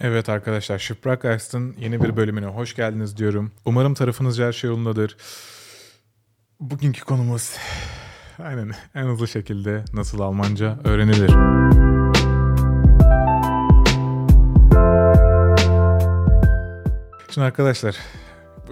Evet arkadaşlar Shipwreckast'ın yeni bir bölümüne hoş geldiniz diyorum. Umarım tarafınızca her şey yolundadır. Bugünkü konumuz aynen en hızlı şekilde nasıl Almanca öğrenilir. Şimdi arkadaşlar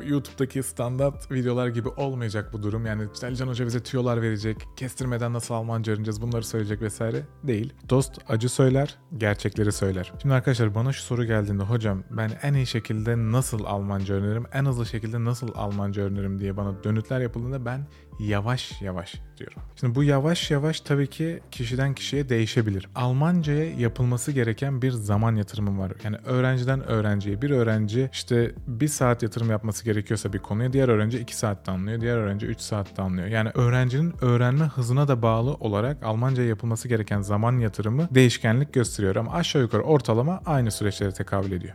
YouTube'daki standart videolar gibi olmayacak bu durum. Yani Selcan Hoca bize tüyolar verecek, kestirmeden nasıl Almanca öğreneceğiz bunları söyleyecek vesaire. Değil. Dost acı söyler, gerçekleri söyler. Şimdi arkadaşlar bana şu soru geldiğinde hocam ben en iyi şekilde nasıl Almanca öğrenirim, en hızlı şekilde nasıl Almanca öğrenirim diye bana dönütler yapıldığında ben yavaş yavaş diyorum. Şimdi bu yavaş yavaş tabii ki kişiden kişiye değişebilir. Almanca'ya yapılması gereken bir zaman yatırımı var. Yani öğrenciden öğrenciye bir öğrenci işte bir saat yatırım yapması gerekiyorsa bir konuya diğer öğrenci iki saatte anlıyor. Diğer öğrenci üç saatte anlıyor. Yani öğrencinin öğrenme hızına da bağlı olarak Almanca'ya yapılması gereken zaman yatırımı değişkenlik gösteriyor. Ama aşağı yukarı ortalama aynı süreçlere tekabül ediyor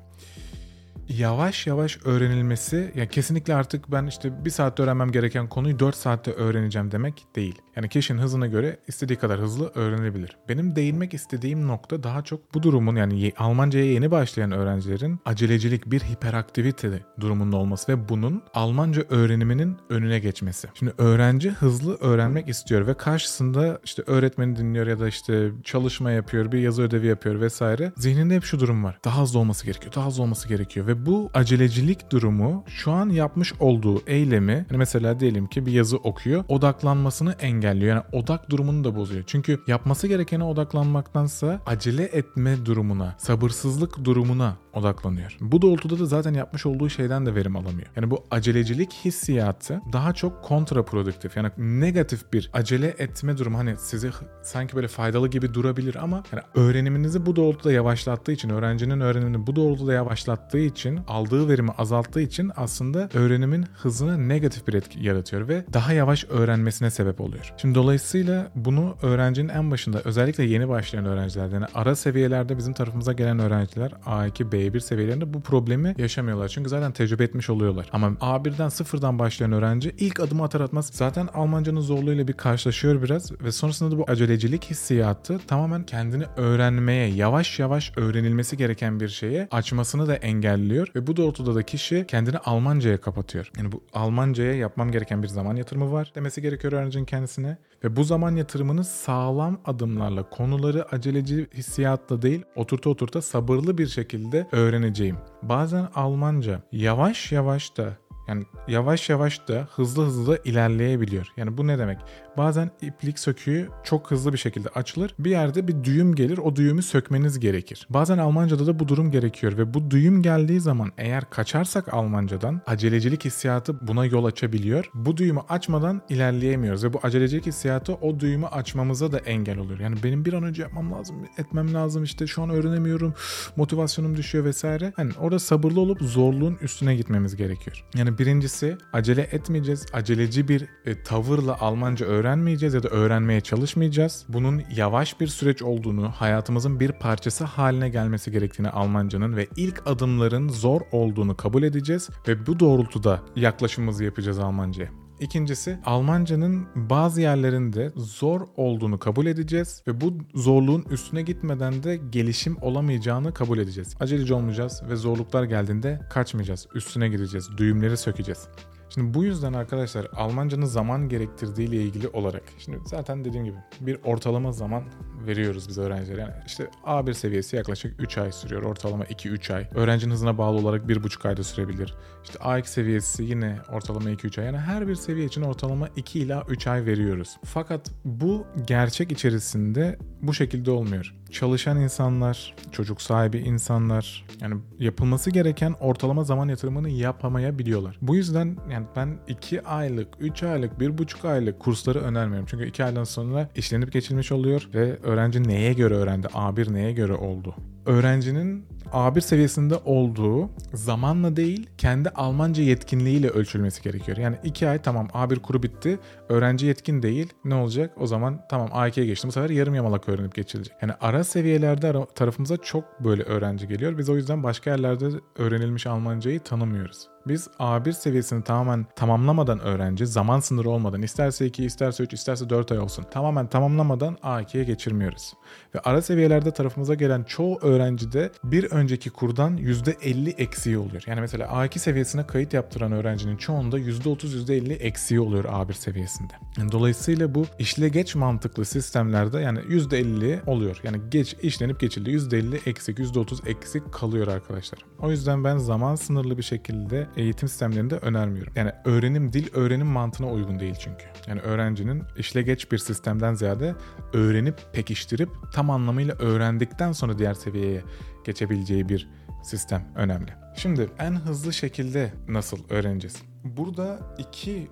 yavaş yavaş öğrenilmesi ya kesinlikle artık ben işte bir saatte öğrenmem gereken konuyu 4 saatte öğreneceğim demek değil. Yani kişinin hızına göre istediği kadar hızlı öğrenebilir. Benim değinmek istediğim nokta daha çok bu durumun yani Almanca'ya yeni başlayan öğrencilerin acelecilik bir hiperaktivite durumunda olması ve bunun Almanca öğreniminin önüne geçmesi. Şimdi öğrenci hızlı öğrenmek istiyor ve karşısında işte öğretmeni dinliyor ya da işte çalışma yapıyor, bir yazı ödevi yapıyor vesaire. Zihninde hep şu durum var. Daha hızlı olması gerekiyor, daha hızlı olması gerekiyor ve bu acelecilik durumu şu an yapmış olduğu eylemi yani mesela diyelim ki bir yazı okuyor odaklanmasını engelliyor. Yani odak durumunu da bozuyor. Çünkü yapması gerekene odaklanmaktansa acele etme durumuna, sabırsızlık durumuna odaklanıyor. Bu doğrultuda da zaten yapmış olduğu şeyden de verim alamıyor. Yani bu acelecilik hissiyatı daha çok kontraproduktif. Yani negatif bir acele etme durumu hani size sanki böyle faydalı gibi durabilir ama yani öğreniminizi bu doğrultuda yavaşlattığı için, öğrencinin öğrenimini bu doğrultuda yavaşlattığı için, aldığı verimi azalttığı için aslında öğrenimin hızına negatif bir etki yaratıyor ve daha yavaş öğrenmesine sebep oluyor. Şimdi dolayısıyla bunu öğrencinin en başında özellikle yeni başlayan öğrenciler yani ara seviyelerde bizim tarafımıza gelen öğrenciler A2, B1 seviyelerinde bu problemi yaşamıyorlar. Çünkü zaten tecrübe etmiş oluyorlar. Ama A1'den sıfırdan başlayan öğrenci ilk adımı atar atmaz zaten Almancanın zorluğuyla bir karşılaşıyor biraz ve sonrasında da bu acelecilik hissiyatı tamamen kendini öğrenmeye, yavaş yavaş öğrenilmesi gereken bir şeye açmasını da engelliyor ve bu doğrultuda da kişi kendini Almanca'ya kapatıyor. Yani bu Almanca'ya yapmam gereken bir zaman yatırımı var demesi gerekiyor öğrencinin kendisine ve bu zaman yatırımını sağlam adımlarla, konuları aceleci hissiyatla değil, oturta oturta sabırlı bir şekilde öğreneceğim. Bazen Almanca yavaş yavaş da yani yavaş yavaş da hızlı hızlı ilerleyebiliyor. Yani bu ne demek? Bazen iplik söküğü çok hızlı bir şekilde açılır. Bir yerde bir düğüm gelir. O düğümü sökmeniz gerekir. Bazen Almanca'da da bu durum gerekiyor ve bu düğüm geldiği zaman eğer kaçarsak Almancadan acelecilik hissiyatı buna yol açabiliyor. Bu düğümü açmadan ilerleyemiyoruz ve bu acelecilik hissiyatı o düğümü açmamıza da engel oluyor. Yani benim bir an önce yapmam lazım, etmem lazım işte şu an öğrenemiyorum, motivasyonum düşüyor vesaire. Hani orada sabırlı olup zorluğun üstüne gitmemiz gerekiyor. Yani birincisi acele etmeyeceğiz. Aceleci bir e, tavırla Almanca öğrenmeyeceğiz ya da öğrenmeye çalışmayacağız. Bunun yavaş bir süreç olduğunu, hayatımızın bir parçası haline gelmesi gerektiğini Almancanın ve ilk adımların zor olduğunu kabul edeceğiz ve bu doğrultuda yaklaşımımızı yapacağız Almanca'ya. İkincisi Almancanın bazı yerlerinde zor olduğunu kabul edeceğiz ve bu zorluğun üstüne gitmeden de gelişim olamayacağını kabul edeceğiz. Aceleci olmayacağız ve zorluklar geldiğinde kaçmayacağız. Üstüne gideceğiz. Düğümleri sökeceğiz. Şimdi bu yüzden arkadaşlar Almancanın zaman gerektirdiği ile ilgili olarak şimdi zaten dediğim gibi bir ortalama zaman veriyoruz biz öğrencilere. Yani işte A1 seviyesi yaklaşık 3 ay sürüyor. Ortalama 2-3 ay. Öğrencinin hızına bağlı olarak 1,5 ayda sürebilir. İşte A2 seviyesi yine ortalama 2-3 ay. Yani her bir seviye için ortalama 2 ila 3 ay veriyoruz. Fakat bu gerçek içerisinde bu şekilde olmuyor. Çalışan insanlar, çocuk sahibi insanlar yani yapılması gereken ortalama zaman yatırımını yapamayabiliyorlar. Bu yüzden yani ben 2 aylık, 3 aylık, 1,5 aylık kursları önermiyorum. Çünkü 2 aydan sonra işlenip geçilmiş oluyor ve öğrenci neye göre öğrendi, A1 neye göre oldu. Öğrencinin A1 seviyesinde olduğu zamanla değil kendi Almanca yetkinliğiyle ölçülmesi gerekiyor. Yani 2 ay tamam A1 kuru bitti öğrenci yetkin değil ne olacak o zaman tamam A2'ye geçtim bu sefer yarım yamalak öğrenip geçilecek. Yani ara seviyelerde ara, tarafımıza çok böyle öğrenci geliyor biz o yüzden başka yerlerde öğrenilmiş Almancayı tanımıyoruz. Biz A1 seviyesini tamamen tamamlamadan öğrenci, zaman sınırı olmadan, isterse 2, isterse 3, isterse 4 ay olsun, tamamen tamamlamadan A2'ye geçirmiyoruz. Ve ara seviyelerde tarafımıza gelen çoğu öğrencide bir önceki kurdan %50 eksiği oluyor. Yani mesela A2 seviyesine kayıt yaptıran öğrencinin çoğunda %30, %50 eksiği oluyor A1 seviyesinde. Yani dolayısıyla bu işle geç mantıklı sistemlerde yani %50 oluyor. Yani geç işlenip geçildi. %50 eksik, %30 eksik kalıyor arkadaşlar. O yüzden ben zaman sınırlı bir şekilde eğitim sistemlerinde önermiyorum. Yani öğrenim dil öğrenim mantığına uygun değil çünkü. Yani öğrencinin işle geç bir sistemden ziyade öğrenip pekiştirip tam anlamıyla öğrendikten sonra diğer seviyeye geçebileceği bir sistem önemli. Şimdi en hızlı şekilde nasıl öğreneceğiz? Burada iki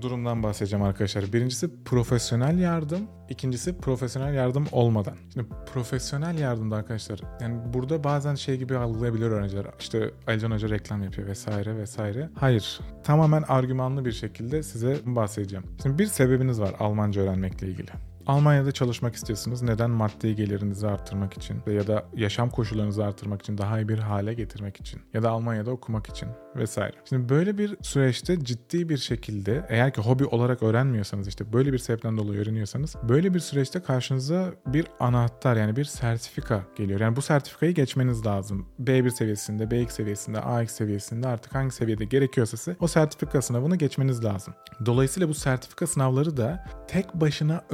durumdan bahsedeceğim arkadaşlar. Birincisi profesyonel yardım, ikincisi profesyonel yardım olmadan. Şimdi profesyonel yardımda arkadaşlar yani burada bazen şey gibi algılayabilir öğrenciler. İşte Alican Hoca reklam yapıyor vesaire vesaire. Hayır. Tamamen argümanlı bir şekilde size bahsedeceğim. Şimdi bir sebebiniz var Almanca öğrenmekle ilgili. Almanya'da çalışmak istiyorsunuz. Neden? Maddi gelirinizi arttırmak için ya da yaşam koşullarınızı arttırmak için, daha iyi bir hale getirmek için ya da Almanya'da okumak için vesaire. Şimdi böyle bir süreçte ciddi bir şekilde eğer ki hobi olarak öğrenmiyorsanız işte böyle bir sebepten dolayı öğreniyorsanız böyle bir süreçte karşınıza bir anahtar yani bir sertifika geliyor. Yani bu sertifikayı geçmeniz lazım. B1 seviyesinde, B2 seviyesinde, A2 seviyesinde artık hangi seviyede gerekiyorsa size o sertifika sınavını geçmeniz lazım. Dolayısıyla bu sertifika sınavları da tek başına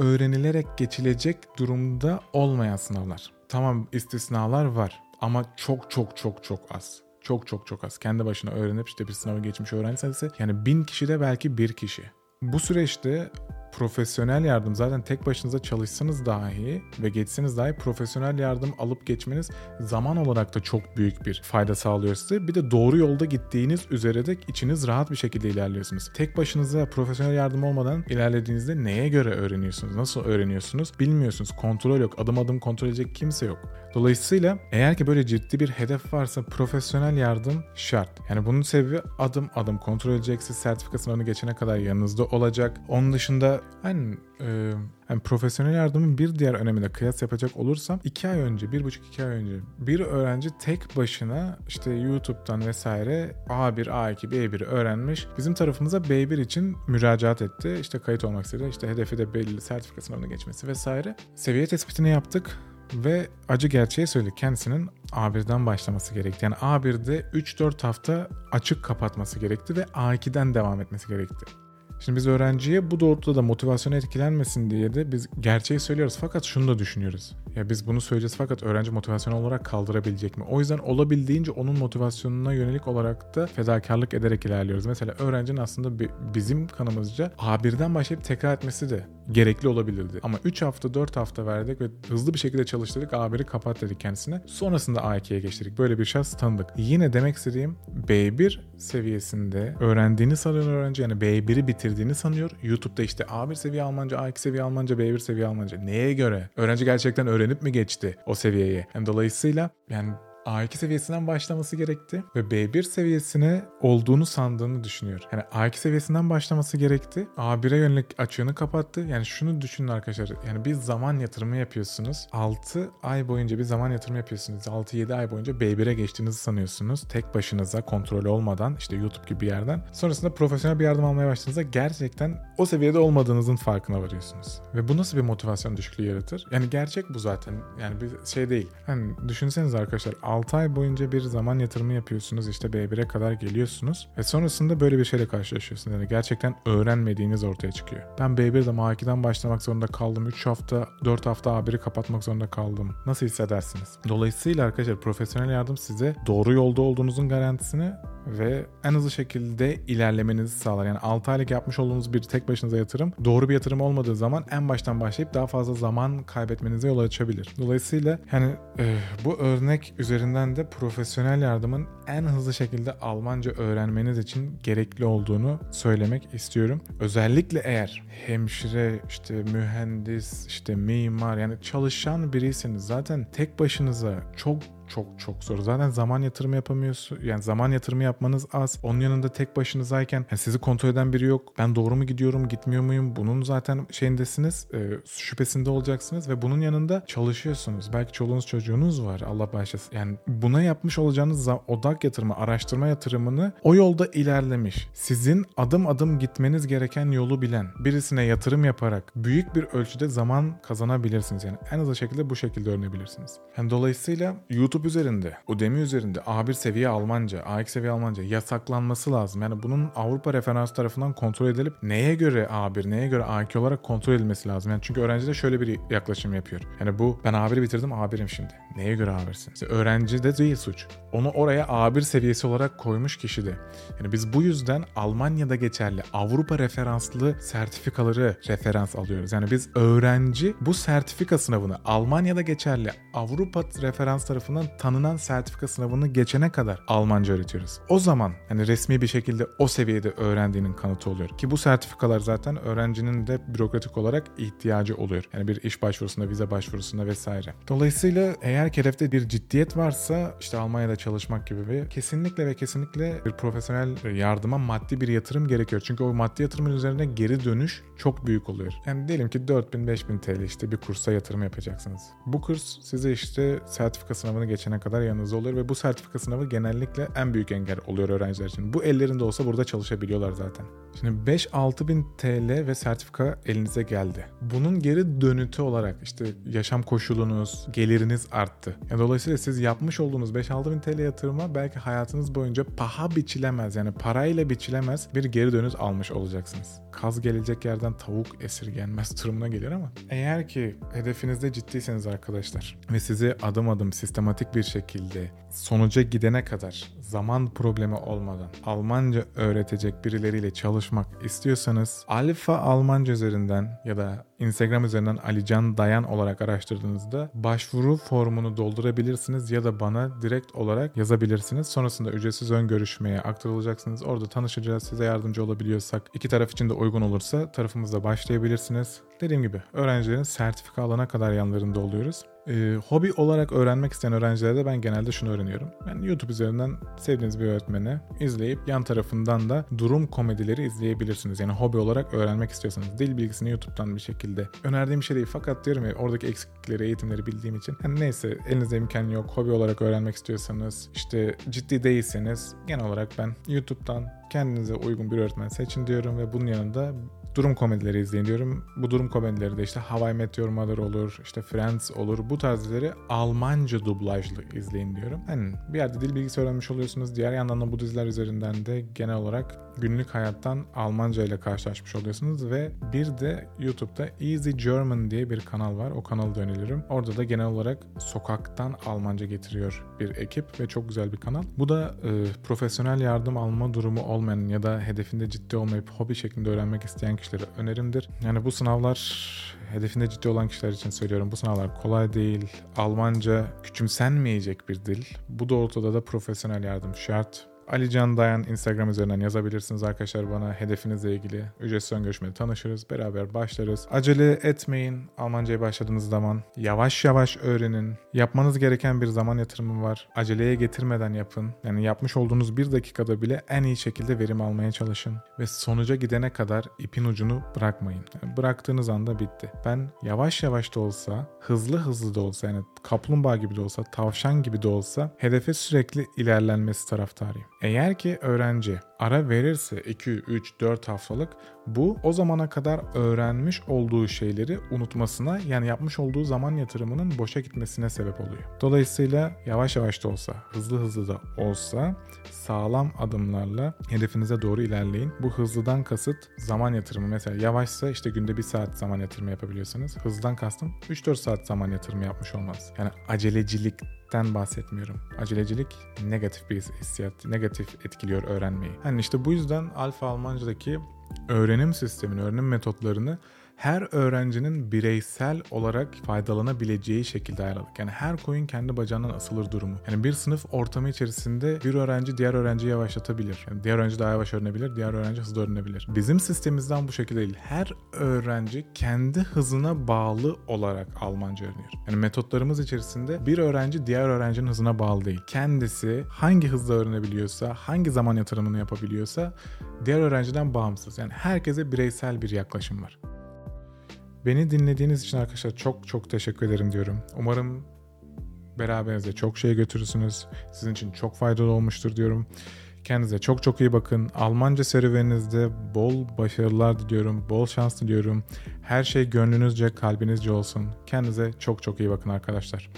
öğrenilerek geçilecek durumda olmayan sınavlar. Tamam istisnalar var ama çok çok çok çok az. Çok çok çok az. Kendi başına öğrenip işte bir sınavı geçmiş öğrenci sayısı yani bin kişide belki bir kişi. Bu süreçte profesyonel yardım zaten tek başınıza çalışsanız dahi ve geçseniz dahi profesyonel yardım alıp geçmeniz zaman olarak da çok büyük bir fayda sağlıyor size. Bir de doğru yolda gittiğiniz üzere de içiniz rahat bir şekilde ilerliyorsunuz. Tek başınıza profesyonel yardım olmadan ilerlediğinizde neye göre öğreniyorsunuz? Nasıl öğreniyorsunuz? Bilmiyorsunuz. Kontrol yok. Adım adım kontrol edecek kimse yok. Dolayısıyla eğer ki böyle ciddi bir hedef varsa profesyonel yardım şart. Yani bunun sebebi adım adım kontrol edeceksiniz. Sertifika sınavını geçene kadar yanınızda olacak. Onun dışında hani e, yani profesyonel yardımın bir diğer önemine kıyas yapacak olursam 2 ay önce, 1,5-2 ay önce bir öğrenci tek başına işte YouTube'dan vesaire A1, A2, B1'i öğrenmiş. Bizim tarafımıza B1 için müracaat etti. İşte kayıt olmak istedi. İşte hedefi de belli sertifika sınavına geçmesi vesaire. Seviye tespitini yaptık ve acı gerçeği söyledik. Kendisinin A1'den başlaması gerekti. Yani A1'de 3-4 hafta açık kapatması gerekti ve A2'den devam etmesi gerekti. Şimdi biz öğrenciye bu doğrultuda da motivasyonu etkilenmesin diye de biz gerçeği söylüyoruz. Fakat şunu da düşünüyoruz. Ya biz bunu söyleyeceğiz fakat öğrenci motivasyon olarak kaldırabilecek mi? O yüzden olabildiğince onun motivasyonuna yönelik olarak da fedakarlık ederek ilerliyoruz. Mesela öğrencinin aslında bizim kanımızca A1'den başlayıp tekrar etmesi de gerekli olabilirdi. Ama 3 hafta 4 hafta verdik ve hızlı bir şekilde çalıştırdık. A1'i kapat dedik kendisine. Sonrasında A2'ye geçtik. Böyle bir şans tanıdık. Yine demek istediğim B1 seviyesinde öğrendiğini sanıyor öğrenci. Yani B1'i bitirdiğini sanıyor. YouTube'da işte A1 seviye Almanca, A2 seviye Almanca, B1 seviye Almanca. Neye göre? Öğrenci gerçekten öğrenip mi geçti o seviyeye? Yani dolayısıyla yani A2 seviyesinden başlaması gerekti ve B1 seviyesine olduğunu sandığını düşünüyor. Yani A2 seviyesinden başlaması gerekti. A1'e yönelik açığını kapattı. Yani şunu düşünün arkadaşlar. Yani bir zaman yatırımı yapıyorsunuz. 6 ay boyunca bir zaman yatırımı yapıyorsunuz. 6-7 ay boyunca B1'e geçtiğinizi sanıyorsunuz. Tek başınıza kontrol olmadan işte YouTube gibi bir yerden. Sonrasında profesyonel bir yardım almaya başladığınızda gerçekten o seviyede olmadığınızın farkına varıyorsunuz. Ve bu nasıl bir motivasyon düşüklüğü yaratır? Yani gerçek bu zaten. Yani bir şey değil. Hani düşünseniz arkadaşlar 6 ay boyunca bir zaman yatırımı yapıyorsunuz. İşte B1'e kadar geliyorsunuz. Ve sonrasında böyle bir şeyle karşılaşıyorsunuz. Yani gerçekten öğrenmediğiniz ortaya çıkıyor. Ben B1'de A2'den başlamak zorunda kaldım. 3 hafta, 4 hafta A1'i kapatmak zorunda kaldım. Nasıl hissedersiniz? Dolayısıyla arkadaşlar profesyonel yardım size doğru yolda olduğunuzun garantisini ve en hızlı şekilde ilerlemenizi sağlar. Yani 6 aylık yapmış olduğunuz bir tek başınıza yatırım doğru bir yatırım olmadığı zaman en baştan başlayıp daha fazla zaman kaybetmenize yol açabilir. Dolayısıyla yani e, bu örnek üzerinden de profesyonel yardımın en hızlı şekilde Almanca öğrenmeniz için gerekli olduğunu söylemek istiyorum. Özellikle eğer hemşire, işte mühendis, işte mimar yani çalışan biriyseniz zaten tek başınıza çok çok çok zor. Zaten zaman yatırımı yapamıyorsun. Yani zaman yatırımı yapmanız az. Onun yanında tek başınızayken yani sizi kontrol eden biri yok. Ben doğru mu gidiyorum, gitmiyor muyum? Bunun zaten şeyindesiniz, e, şüphesinde olacaksınız ve bunun yanında çalışıyorsunuz. Belki çoluğunuz çocuğunuz var. Allah bağışlasın. Yani buna yapmış olacağınız odak yatırımı, araştırma yatırımını o yolda ilerlemiş. Sizin adım adım gitmeniz gereken yolu bilen birisine yatırım yaparak büyük bir ölçüde zaman kazanabilirsiniz. Yani en hızlı şekilde bu şekilde öğrenebilirsiniz. Yani dolayısıyla YouTube üzerinde, Udemy üzerinde A1 seviye Almanca, A2 seviye Almanca yasaklanması lazım. Yani bunun Avrupa referans tarafından kontrol edilip neye göre A1, neye göre A2 olarak kontrol edilmesi lazım. Yani çünkü öğrenci de şöyle bir yaklaşım yapıyor. Yani bu ben A1 bitirdim A1'im şimdi. Neye göre A1'sin? İşte öğrenci de değil suç. Onu oraya A1 seviyesi olarak koymuş kişi de. Yani biz bu yüzden Almanya'da geçerli Avrupa referanslı sertifikaları referans alıyoruz. Yani biz öğrenci bu sertifika sınavını Almanya'da geçerli Avrupa referans tarafından tanınan sertifika sınavını geçene kadar Almanca öğretiyoruz. O zaman hani resmi bir şekilde o seviyede öğrendiğinin kanıtı oluyor. Ki bu sertifikalar zaten öğrencinin de bürokratik olarak ihtiyacı oluyor. Yani bir iş başvurusunda, vize başvurusunda vesaire. Dolayısıyla eğer hedefte bir ciddiyet varsa işte Almanya'da çalışmak gibi bir kesinlikle ve kesinlikle bir profesyonel yardıma maddi bir yatırım gerekiyor. Çünkü o maddi yatırımın üzerine geri dönüş çok büyük oluyor. Yani diyelim ki 4000-5000 TL işte bir kursa yatırım yapacaksınız. Bu kurs size işte sertifika sınavını geçene kadar yanınızda oluyor ve bu sertifika sınavı genellikle en büyük engel oluyor öğrenciler için. Bu ellerinde olsa burada çalışabiliyorlar zaten. Şimdi 5-6 bin TL ve sertifika elinize geldi. Bunun geri dönütü olarak işte yaşam koşulunuz, geliriniz arttı. Yani dolayısıyla siz yapmış olduğunuz 5-6 bin TL yatırıma belki hayatınız boyunca paha biçilemez yani parayla biçilemez bir geri dönüt almış olacaksınız. Kaz gelecek yerden tavuk esirgenmez durumuna gelir ama eğer ki hedefinizde ciddiyseniz arkadaşlar ve sizi adım adım sistematik bir şekilde sonuca gidene kadar zaman problemi olmadan Almanca öğretecek birileriyle çalışmak istiyorsanız Alfa Almanca üzerinden ya da Instagram üzerinden Alican Dayan olarak araştırdığınızda başvuru formunu doldurabilirsiniz ya da bana direkt olarak yazabilirsiniz. Sonrasında ücretsiz ön görüşmeye aktarılacaksınız. Orada tanışacağız. Size yardımcı olabiliyorsak, iki taraf için de uygun olursa tarafımızda başlayabilirsiniz. Dediğim gibi öğrencilerin sertifika alana kadar yanlarında oluyoruz. E, hobi olarak öğrenmek isteyen öğrencilere de ben genelde şunu öğreniyorum. Yani YouTube üzerinden sevdiğiniz bir öğretmeni izleyip yan tarafından da durum komedileri izleyebilirsiniz. Yani hobi olarak öğrenmek istiyorsanız dil bilgisini YouTube'dan bir şekilde önerdiğim bir şey değil. Fakat diyorum ya oradaki eksiklikleri, eğitimleri bildiğim için. Yani neyse elinizde imkan yok. Hobi olarak öğrenmek istiyorsanız işte ciddi değilseniz genel olarak ben YouTube'dan kendinize uygun bir öğretmen seçin diyorum ve bunun yanında durum komedileri izleyin diyorum. Bu durum komedileri de işte Hawaii Meteor Mother olur, işte Friends olur. Bu tarz dizileri Almanca dublajlı izleyin diyorum. Hani bir yerde dil bilgisi öğrenmiş oluyorsunuz. Diğer yandan da bu diziler üzerinden de genel olarak günlük hayattan Almanca ile karşılaşmış oluyorsunuz ve bir de YouTube'da Easy German diye bir kanal var. O kanalı da öneririm. Orada da genel olarak sokaktan Almanca getiriyor bir ekip ve çok güzel bir kanal. Bu da e, profesyonel yardım alma durumu olmayan ya da hedefinde ciddi olmayıp hobi şeklinde öğrenmek isteyen kişilere önerimdir. Yani bu sınavlar hedefinde ciddi olan kişiler için söylüyorum. Bu sınavlar kolay değil. Almanca küçümsenmeyecek bir dil. Bu doğrultuda da profesyonel yardım şart. Ali Can Dayan Instagram üzerinden yazabilirsiniz arkadaşlar bana hedefinizle ilgili. Ücretsiz ön görüşmede tanışırız. Beraber başlarız. Acele etmeyin. Almancaya başladığınız zaman yavaş yavaş öğrenin. Yapmanız gereken bir zaman yatırımı var. Aceleye getirmeden yapın. Yani yapmış olduğunuz bir dakikada bile en iyi şekilde verim almaya çalışın. Ve sonuca gidene kadar ipin ucunu bırakmayın. Yani bıraktığınız anda bitti. Ben yavaş yavaş da olsa, hızlı hızlı da olsa yani kaplumbağa gibi de olsa, tavşan gibi de olsa hedefe sürekli ilerlenmesi taraftarıyım. Eğer ki öğrenci ara verirse 2, 3, 4 haftalık bu o zamana kadar öğrenmiş olduğu şeyleri unutmasına yani yapmış olduğu zaman yatırımının boşa gitmesine sebep oluyor. Dolayısıyla yavaş yavaş da olsa, hızlı hızlı da olsa sağlam adımlarla hedefinize doğru ilerleyin. Bu hızlıdan kasıt zaman yatırımı. Mesela yavaşsa işte günde 1 saat zaman yatırımı yapabiliyorsanız. Hızdan kastım 3-4 saat zaman yatırımı yapmış olmaz. Yani acelecilik den bahsetmiyorum. Acelecilik negatif bir hissiyat, negatif etkiliyor öğrenmeyi. Hani işte bu yüzden Alfa Almanca'daki öğrenim sistemini, öğrenim metotlarını her öğrencinin bireysel olarak faydalanabileceği şekilde ayarladık. Yani her koyun kendi bacağından asılır durumu. Yani bir sınıf ortamı içerisinde bir öğrenci diğer öğrenciyi yavaşlatabilir. Yani diğer öğrenci daha yavaş öğrenebilir, diğer öğrenci hızlı öğrenebilir. Bizim sistemimizden bu şekilde değil. Her öğrenci kendi hızına bağlı olarak Almanca öğreniyor. Yani metotlarımız içerisinde bir öğrenci diğer öğrencinin hızına bağlı değil. Kendisi hangi hızla öğrenebiliyorsa, hangi zaman yatırımını yapabiliyorsa diğer öğrenciden bağımsız. Yani herkese bireysel bir yaklaşım var. Beni dinlediğiniz için arkadaşlar çok çok teşekkür ederim diyorum. Umarım beraberinizde çok şey götürürsünüz. Sizin için çok faydalı olmuştur diyorum. Kendinize çok çok iyi bakın. Almanca serüveninizde bol başarılar diliyorum. Bol şans diliyorum. Her şey gönlünüzce, kalbinizce olsun. Kendinize çok çok iyi bakın arkadaşlar.